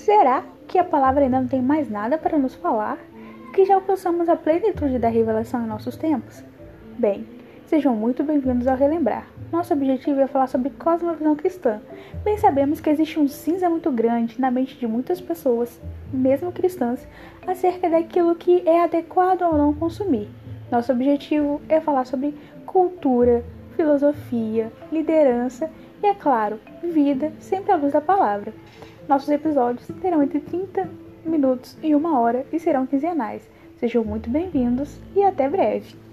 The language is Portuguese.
Será que a palavra ainda não tem mais nada para nos falar? Que já alcançamos a plenitude da revelação em nossos tempos? Bem, sejam muito bem-vindos ao Relembrar. Nosso objetivo é falar sobre cosmovisão cristã. Bem sabemos que existe um cinza muito grande na mente de muitas pessoas, mesmo cristãs, acerca daquilo que é adequado ou não consumir. Nosso objetivo é falar sobre cultura, filosofia, liderança e, é claro, vida sempre à luz da palavra. Nossos episódios terão entre 30 minutos e uma hora e serão quinzenais. Sejam muito bem-vindos e até breve!